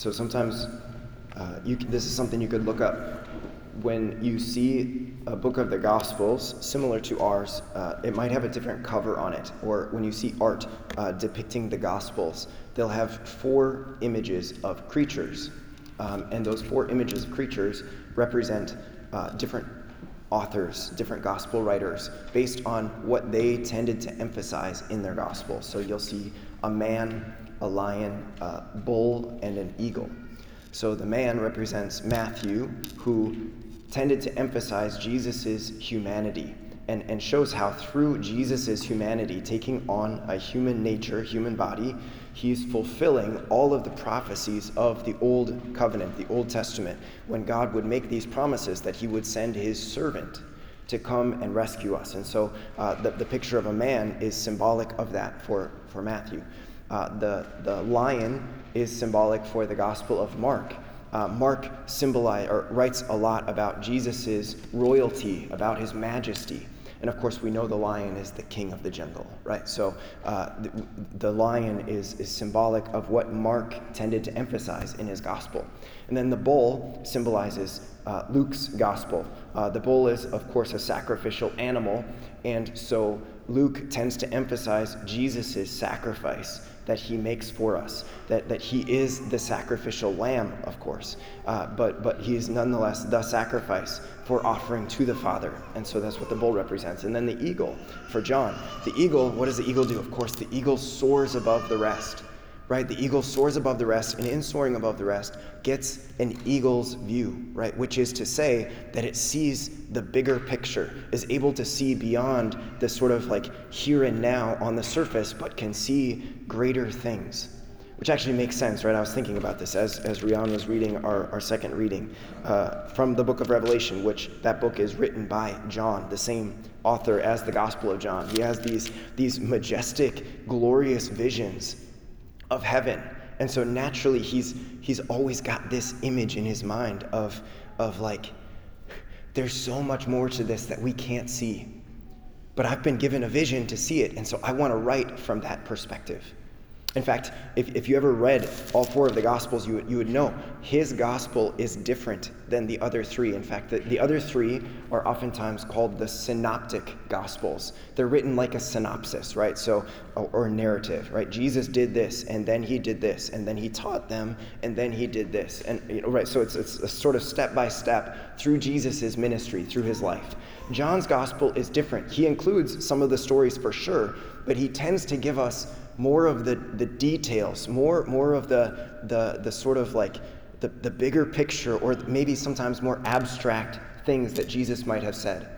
so sometimes uh, you, this is something you could look up. When you see a book of the Gospels similar to ours, uh, it might have a different cover on it. Or when you see art uh, depicting the Gospels, they'll have four images of creatures. Um, and those four images of creatures represent uh, different authors, different gospel writers, based on what they tended to emphasize in their gospel. So you'll see a man, a lion, a bull, and an eagle. So the man represents Matthew, who tended to emphasize Jesus' humanity and, and shows how through Jesus' humanity, taking on a human nature, human body, he's fulfilling all of the prophecies of the Old Covenant, the Old Testament, when God would make these promises that he would send his servant to come and rescue us. And so uh, the, the picture of a man is symbolic of that for, for Matthew. Uh, the, the lion is symbolic for the Gospel of Mark. Uh, Mark symbolize, or writes a lot about Jesus' royalty, about his majesty. And of course, we know the lion is the king of the jungle, right? So uh, the, the, lion is, is symbolic of what Mark tended to emphasize in his gospel. And then the bull symbolizes uh, Luke's gospel. Uh, the bull is, of course, a sacrificial animal. And so Luke tends to emphasize Jesus' sacrifice that he makes for us, that, that he is the sacrificial lamb, of course, uh, but, but he is nonetheless the sacrifice for offering to the Father. And so that's what the bull represents. And then the eagle for John. The eagle, what does the eagle do? Of course, the eagle soars above the rest right? The eagle soars above the rest, and in soaring above the rest, gets an eagle's view, right? Which is to say that it sees the bigger picture, is able to see beyond the sort of like here and now on the surface, but can see greater things. Which actually makes sense, right? I was thinking about this as, as Rian was reading our, our second reading uh, from the book of Revelation, which that book is written by John, the same author as the Gospel of John. He has these, these majestic, glorious visions of heaven. And so naturally he's he's always got this image in his mind of of like there's so much more to this that we can't see. But I've been given a vision to see it, and so I want to write from that perspective. In fact, if, if you ever read all four of the Gospels, you, you would know his Gospel is different than the other three. In fact, the, the other three are oftentimes called the synoptic Gospels. They're written like a synopsis, right? So, or, or narrative, right? Jesus did this, and then he did this, and then he taught them, and then he did this. And, you know, right, so it's, it's a sort of step by step through Jesus' ministry, through his life. John's Gospel is different. He includes some of the stories for sure, but he tends to give us more of the, the details, more, more of the, the, the sort of like the, the bigger picture, or maybe sometimes more abstract things that Jesus might have said.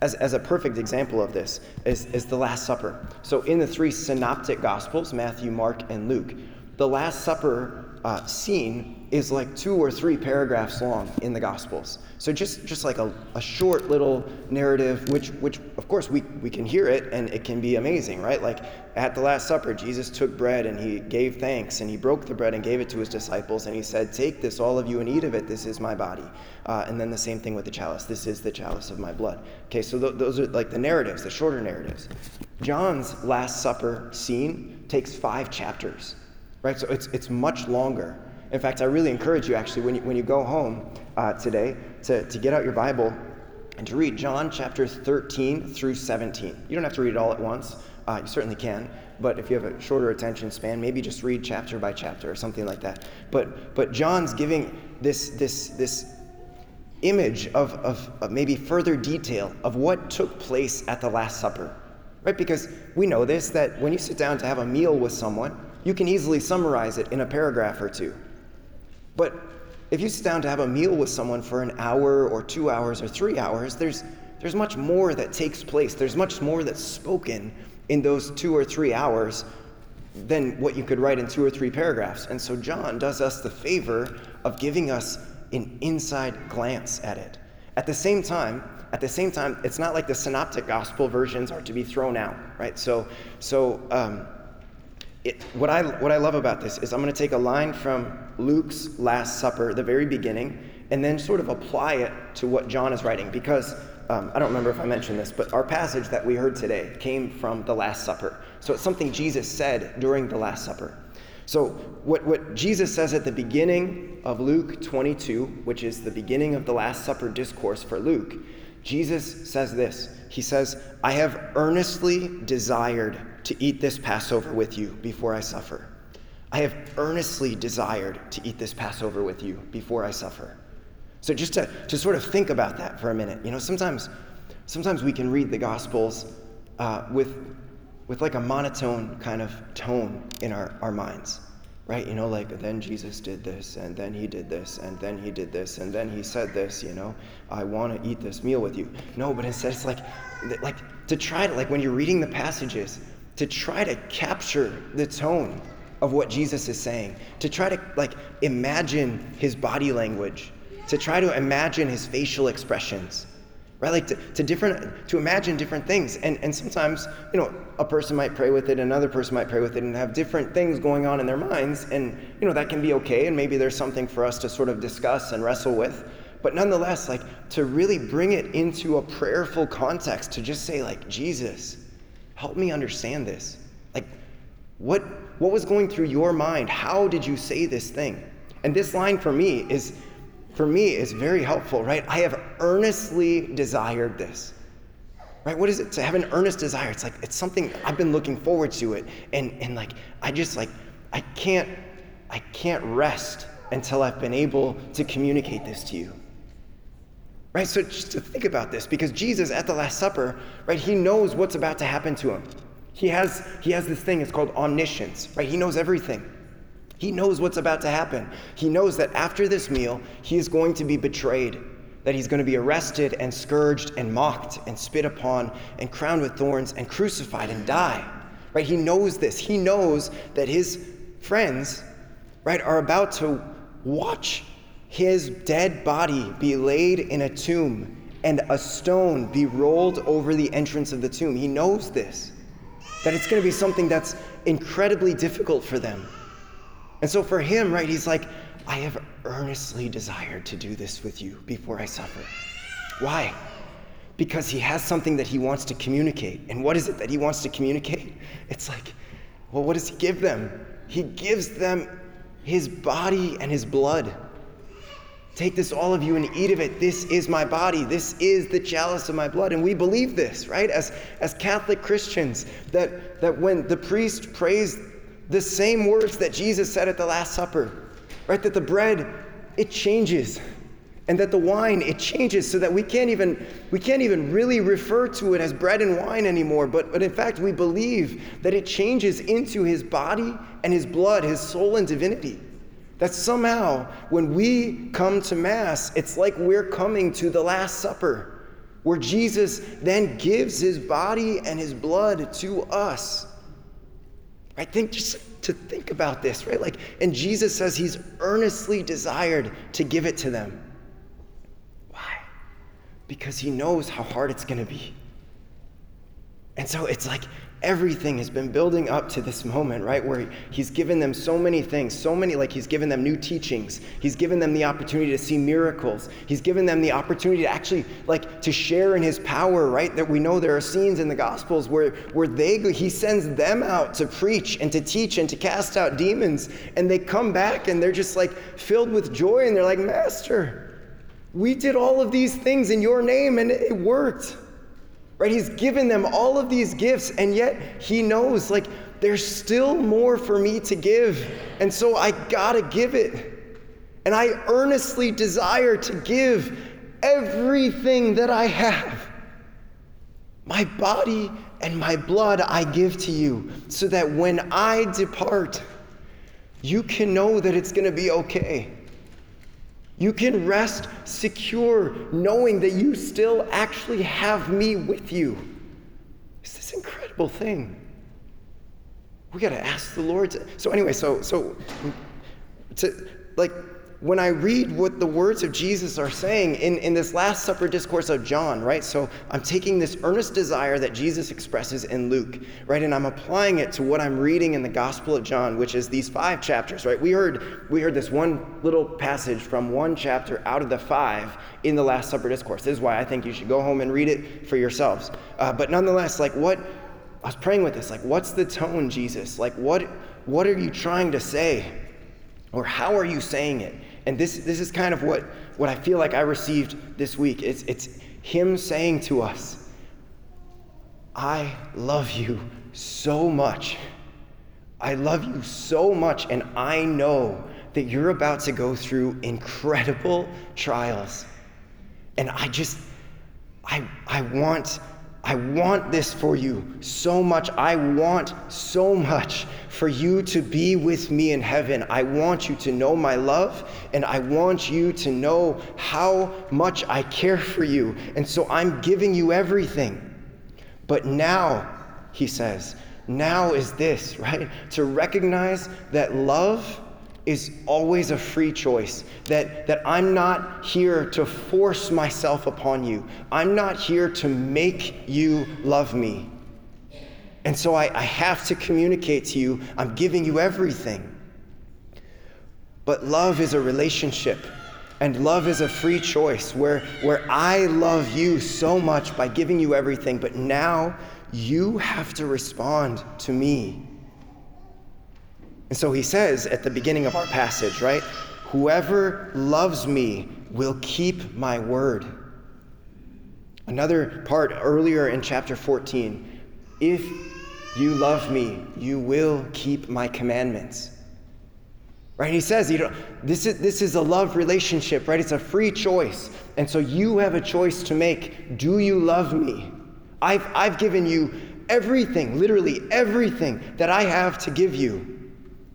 As, as a perfect example of this is, is the Last Supper. So, in the three synoptic Gospels, Matthew, Mark, and Luke, the Last Supper uh, scene is like two or three paragraphs long in the Gospels. So just, just like a, a short little narrative, which, which of course we, we can hear it and it can be amazing, right? Like at the Last Supper, Jesus took bread and he gave thanks and he broke the bread and gave it to his disciples and he said, Take this, all of you, and eat of it. This is my body. Uh, and then the same thing with the chalice. This is the chalice of my blood. Okay, so th- those are like the narratives, the shorter narratives. John's Last Supper scene takes five chapters right? So it's, it's much longer. In fact, I really encourage you actually when you, when you go home uh, today to, to get out your Bible and to read John chapter 13 through 17. You don't have to read it all at once. Uh, you certainly can, but if you have a shorter attention span, maybe just read chapter by chapter or something like that. But but John's giving this this this image of, of, of maybe further detail of what took place at the Last Supper, right? Because we know this that when you sit down to have a meal with someone, you can easily summarize it in a paragraph or two. But if you sit down to have a meal with someone for an hour or two hours or three hours, there's, there's much more that takes place. There's much more that's spoken in those two or three hours than what you could write in two or three paragraphs. And so John does us the favor of giving us an inside glance at it. At the same time, at the same time, it's not like the synoptic gospel versions are to be thrown out, right? So, so um, it, what, I, what I love about this is I'm going to take a line from Luke's Last Supper, the very beginning, and then sort of apply it to what John is writing. Because um, I don't remember if I mentioned this, but our passage that we heard today came from the Last Supper. So it's something Jesus said during the Last Supper. So, what, what Jesus says at the beginning of Luke 22, which is the beginning of the Last Supper discourse for Luke, Jesus says this. He says, I have earnestly desired to eat this Passover with you before I suffer. I have earnestly desired to eat this Passover with you before I suffer. So just to, to sort of think about that for a minute, you know, sometimes, sometimes we can read the Gospels uh, with, with like a monotone kind of tone in our, our minds, right? You know, like then Jesus did this, and then he did this, and then he did this, and then he said this, you know, I want to eat this meal with you. No, but instead it's like, like to try to, like when you're reading the passages, to try to capture the tone of what Jesus is saying, to try to like imagine his body language, to try to imagine his facial expressions, right? Like to, to different to imagine different things. And and sometimes, you know, a person might pray with it, another person might pray with it and have different things going on in their minds. And you know, that can be okay, and maybe there's something for us to sort of discuss and wrestle with. But nonetheless, like to really bring it into a prayerful context, to just say, like, Jesus, help me understand this. Like, what what was going through your mind? How did you say this thing? And this line for me is for me is very helpful, right? I have earnestly desired this. Right? What is it to have an earnest desire? It's like it's something I've been looking forward to it. And and like I just like I can't I can't rest until I've been able to communicate this to you. Right? So just to think about this, because Jesus at the Last Supper, right, he knows what's about to happen to him. He has, he has this thing, it's called omniscience, right? He knows everything. He knows what's about to happen. He knows that after this meal, he is going to be betrayed, that he's going to be arrested and scourged and mocked and spit upon and crowned with thorns and crucified and die. Right? He knows this. He knows that his friends, right, are about to watch his dead body be laid in a tomb and a stone be rolled over the entrance of the tomb. He knows this that it's going to be something that's incredibly difficult for them. And so for him, right, he's like, I have earnestly desired to do this with you before I suffer. Why? Because he has something that he wants to communicate. And what is it that he wants to communicate? It's like, well, what does he give them? He gives them his body and his blood. Take this, all of you, and eat of it. This is my body. This is the chalice of my blood. And we believe this, right? As, as Catholic Christians, that, that when the priest prays the same words that Jesus said at the Last Supper, right? That the bread, it changes. And that the wine, it changes so that we can't even, we can't even really refer to it as bread and wine anymore. But, but in fact, we believe that it changes into his body and his blood, his soul and divinity. That somehow, when we come to Mass, it's like we're coming to the Last Supper, where Jesus then gives his body and his blood to us. I think just to think about this, right? Like, and Jesus says he's earnestly desired to give it to them. Why? Because he knows how hard it's going to be. And so it's like everything has been building up to this moment, right? Where he's given them so many things, so many, like he's given them new teachings. He's given them the opportunity to see miracles. He's given them the opportunity to actually, like, to share in his power, right? That we know there are scenes in the Gospels where, where they, he sends them out to preach and to teach and to cast out demons. And they come back and they're just like filled with joy and they're like, Master, we did all of these things in your name and it worked. Right? He's given them all of these gifts, and yet he knows, like, there's still more for me to give. And so I gotta give it. And I earnestly desire to give everything that I have. My body and my blood I give to you, so that when I depart, you can know that it's gonna be okay. You can rest secure knowing that you still actually have me with you. It's this incredible thing. We got to ask the Lord. To, so anyway, so so to like when I read what the words of Jesus are saying in, in this Last Supper discourse of John, right? So I'm taking this earnest desire that Jesus expresses in Luke, right? And I'm applying it to what I'm reading in the Gospel of John, which is these five chapters, right? We heard, we heard this one little passage from one chapter out of the five in the Last Supper discourse. This is why I think you should go home and read it for yourselves. Uh, but nonetheless, like what, I was praying with this, like, what's the tone, Jesus? Like, what what are you trying to say? Or how are you saying it? And this, this is kind of what, what I feel like I received this week. It's, it's Him saying to us, I love you so much. I love you so much, and I know that you're about to go through incredible trials. And I just, I, I want I want this for you so much. I want so much for you to be with me in heaven. I want you to know my love, and I want you to know how much I care for you. And so I'm giving you everything. But now, he says, now is this, right? To recognize that love is always a free choice. That, that I'm not here to force myself upon you. I'm not here to make you love me. And so I, I have to communicate to you, I'm giving you everything. But love is a relationship. And love is a free choice where, where I love you so much by giving you everything, but now you have to respond to me. And so he says at the beginning of our passage, right? Whoever loves me will keep my word. Another part earlier in chapter 14 if you love me, you will keep my commandments. Right? He says, you know, this is, this is a love relationship, right? It's a free choice. And so you have a choice to make. Do you love me? I've, I've given you everything, literally everything that I have to give you.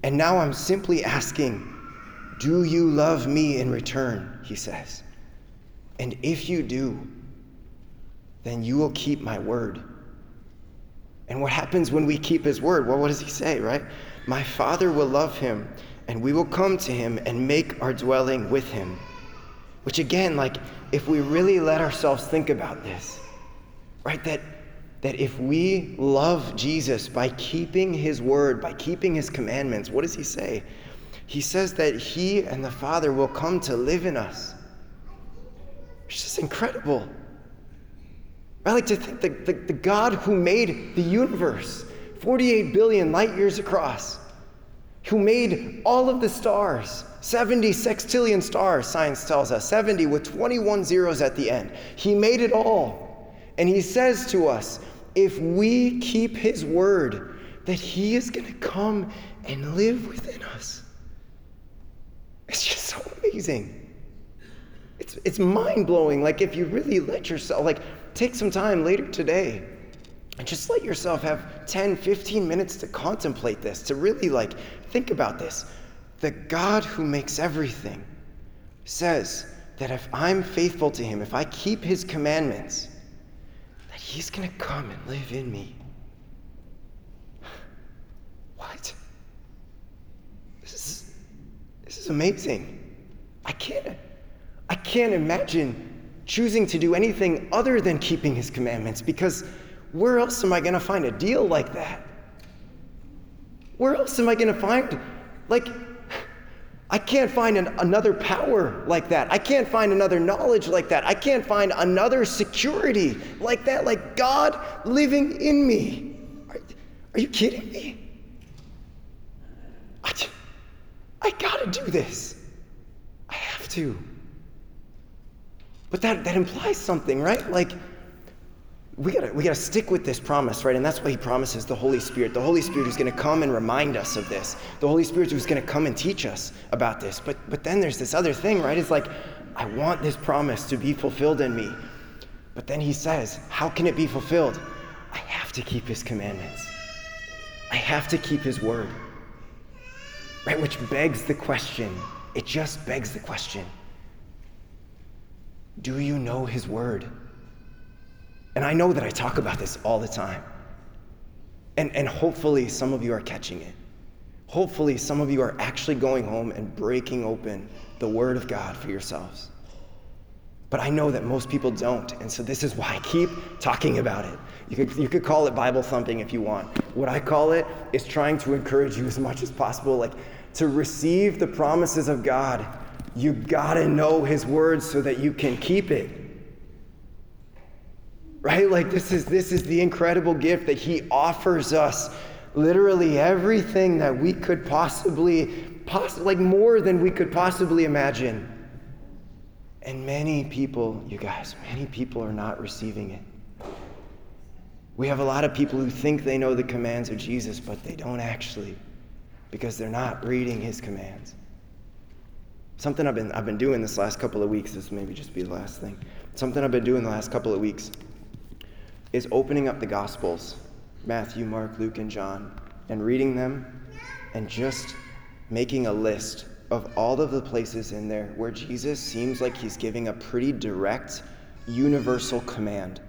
And now I'm simply asking, Do you love me in return? He says. And if you do, then you will keep my word. And what happens when we keep his word? Well, what does he say, right? My Father will love him, and we will come to him and make our dwelling with him. Which, again, like, if we really let ourselves think about this, right, that that if we love Jesus by keeping his word, by keeping his commandments, what does he say? He says that he and the Father will come to live in us. It's just incredible. I like to think that the, the God who made the universe, 48 billion light years across, who made all of the stars, 70 sextillion stars, science tells us, 70 with 21 zeros at the end. He made it all. And he says to us, if we keep his word, that he is going to come and live within us. It's just so amazing. It's, it's mind blowing. Like, if you really let yourself, like, take some time later today and just let yourself have 10, 15 minutes to contemplate this, to really, like, think about this. The God who makes everything says that if I'm faithful to him, if I keep his commandments, He's to come and live in me. What? This is, this is amazing. I can't, I can't imagine choosing to do anything other than keeping his commandments because where else am I to find a deal like that? Where else am I to find, like, I can't find an, another power like that. I can't find another knowledge like that. I can't find another security like that, like God living in me. Are, are you kidding me? I, I gotta do this. I have to. But that, that implies something, right? Like, we gotta, we gotta stick with this promise, right? And that's why he promises the Holy Spirit. The Holy Spirit is gonna come and remind us of this. The Holy Spirit is gonna come and teach us about this. But, but then there's this other thing, right? It's like, I want this promise to be fulfilled in me. But then he says, How can it be fulfilled? I have to keep his commandments, I have to keep his word. Right? Which begs the question. It just begs the question Do you know his word? And I know that I talk about this all the time. And, and hopefully, some of you are catching it. Hopefully, some of you are actually going home and breaking open the Word of God for yourselves. But I know that most people don't. And so, this is why I keep talking about it. You could, you could call it Bible thumping if you want. What I call it is trying to encourage you as much as possible, like to receive the promises of God. You gotta know His Word so that you can keep it right like this is this is the incredible gift that he offers us literally everything that we could possibly, poss- like more than we could possibly imagine. And many people, you guys, many people are not receiving it. We have a lot of people who think they know the commands of Jesus, but they don't actually because they're not reading his commands. Something I've been, I've been doing this last couple of weeks, this maybe just be the last thing. Something I've been doing the last couple of weeks is opening up the Gospels Matthew, Mark, Luke, and John and reading them and just making a list of all of the places in there where Jesus seems like he's giving a pretty direct, universal command.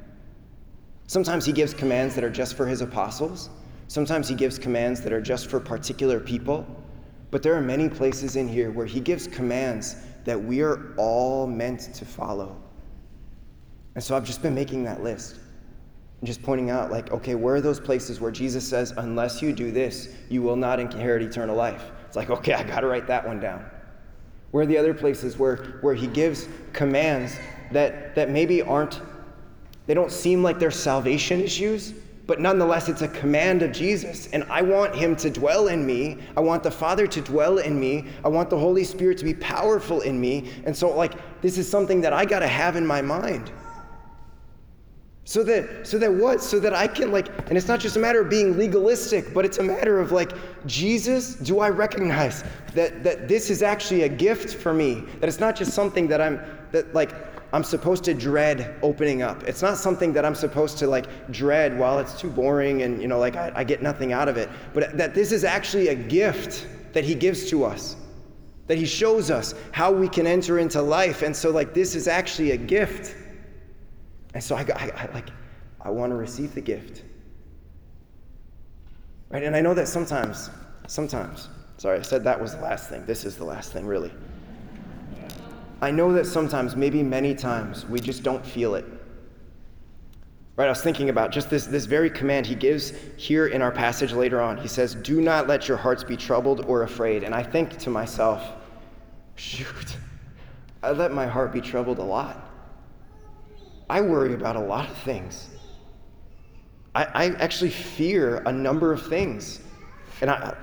Sometimes he gives commands that are just for his apostles, Sometimes he gives commands that are just for particular people, but there are many places in here where he gives commands that we are all meant to follow. And so I've just been making that list and just pointing out, like, okay, where are those places where Jesus says, unless you do this, you will not inherit eternal life? It's like, okay, I got to write that one down. Where are the other places where, where he gives commands that, that maybe aren't, they don't seem like they're salvation issues, but nonetheless, it's a command of Jesus. And I want him to dwell in me. I want the Father to dwell in me. I want the Holy Spirit to be powerful in me. And so, like, this is something that I got to have in my mind. So that, so that what? So that I can, like, and it's not just a matter of being legalistic, but it's a matter of, like, Jesus, do I recognize that, that this is actually a gift for me? That it's not just something that I'm, that, like, I'm supposed to dread opening up. It's not something that I'm supposed to like dread while it's too boring and you know like I, I get nothing out of it. But that this is actually a gift that he gives to us. That he shows us how we can enter into life. And so like this is actually a gift. And so I, I, I like I want to receive the gift. Right? And I know that sometimes, sometimes, sorry, I said that was the last thing. This is the last thing, really. I know that sometimes, maybe many times, we just don't feel it. Right, I was thinking about just this, this very command he gives here in our passage later on. He says, Do not let your hearts be troubled or afraid. And I think to myself, shoot, I let my heart be troubled a lot. I worry about a lot of things. I, I actually fear a number of things. And I,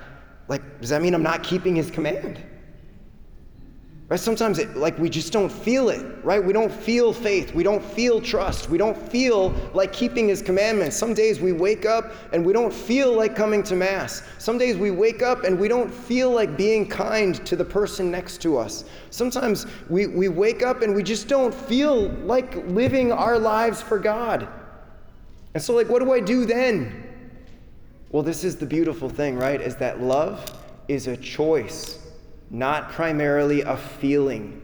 like, does that mean I'm not keeping his command? Right? Sometimes, it, like, we just don't feel it, right? We don't feel faith. We don't feel trust. We don't feel like keeping His commandments. Some days we wake up and we don't feel like coming to Mass. Some days we wake up and we don't feel like being kind to the person next to us. Sometimes we, we wake up and we just don't feel like living our lives for God. And so, like, what do I do then? Well, this is the beautiful thing, right? Is that love is a choice not primarily a feeling.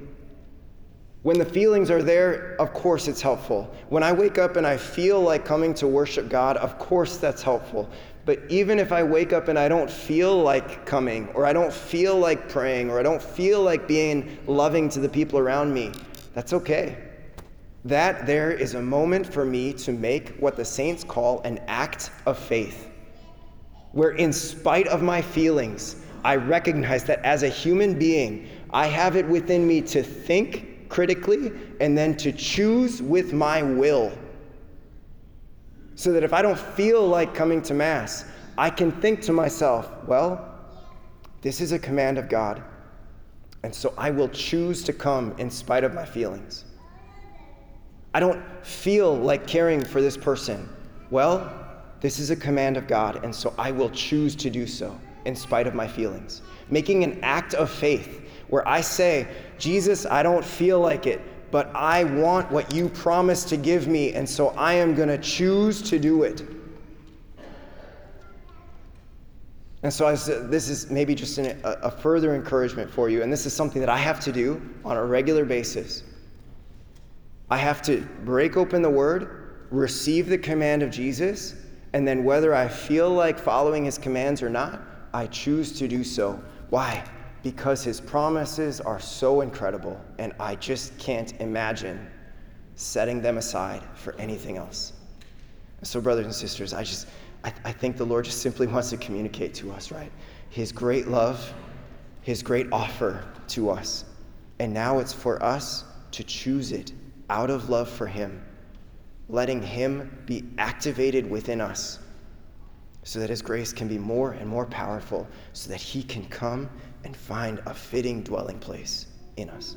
When the feelings are there, of course it's helpful. When I wake up and I feel like coming to worship God, of course that's helpful. But even if I wake up and I don't feel like coming, or I don't feel like praying, or I don't feel like being loving to the people around me, that's okay. That there is a moment for me to make what the saints call an act of faith, where in spite of my feelings, I recognize that as a human being, I have it within me to think critically and then to choose with my will. So that if I don't feel like coming to Mass, I can think to myself, well, this is a command of God. And so I will choose to come in spite of my feelings. I don't feel like caring for this person. Well, this is a command of God, and so I will choose to do so in spite of my feelings. Making an act of faith where I say, Jesus, I don't feel like it, but I want what you promised to give me, and so I am going to choose to do it. And so I said, this is maybe just an, a, a further encouragement for you, and this is something that I have to do on a regular basis. I have to break open the Word, receive the command of Jesus, and then whether I feel like following His commands or not, I choose to do so. Why? Because his promises are so incredible, and I just can't imagine setting them aside for anything else. So, brothers and sisters, I just, I, I think the Lord just simply wants to communicate to us, right? His great love, his great offer to us. And now it's for us to choose it out of love for him, letting him be activated within us so that His grace can be more and more powerful, so that He can come and find a fitting dwelling place in us.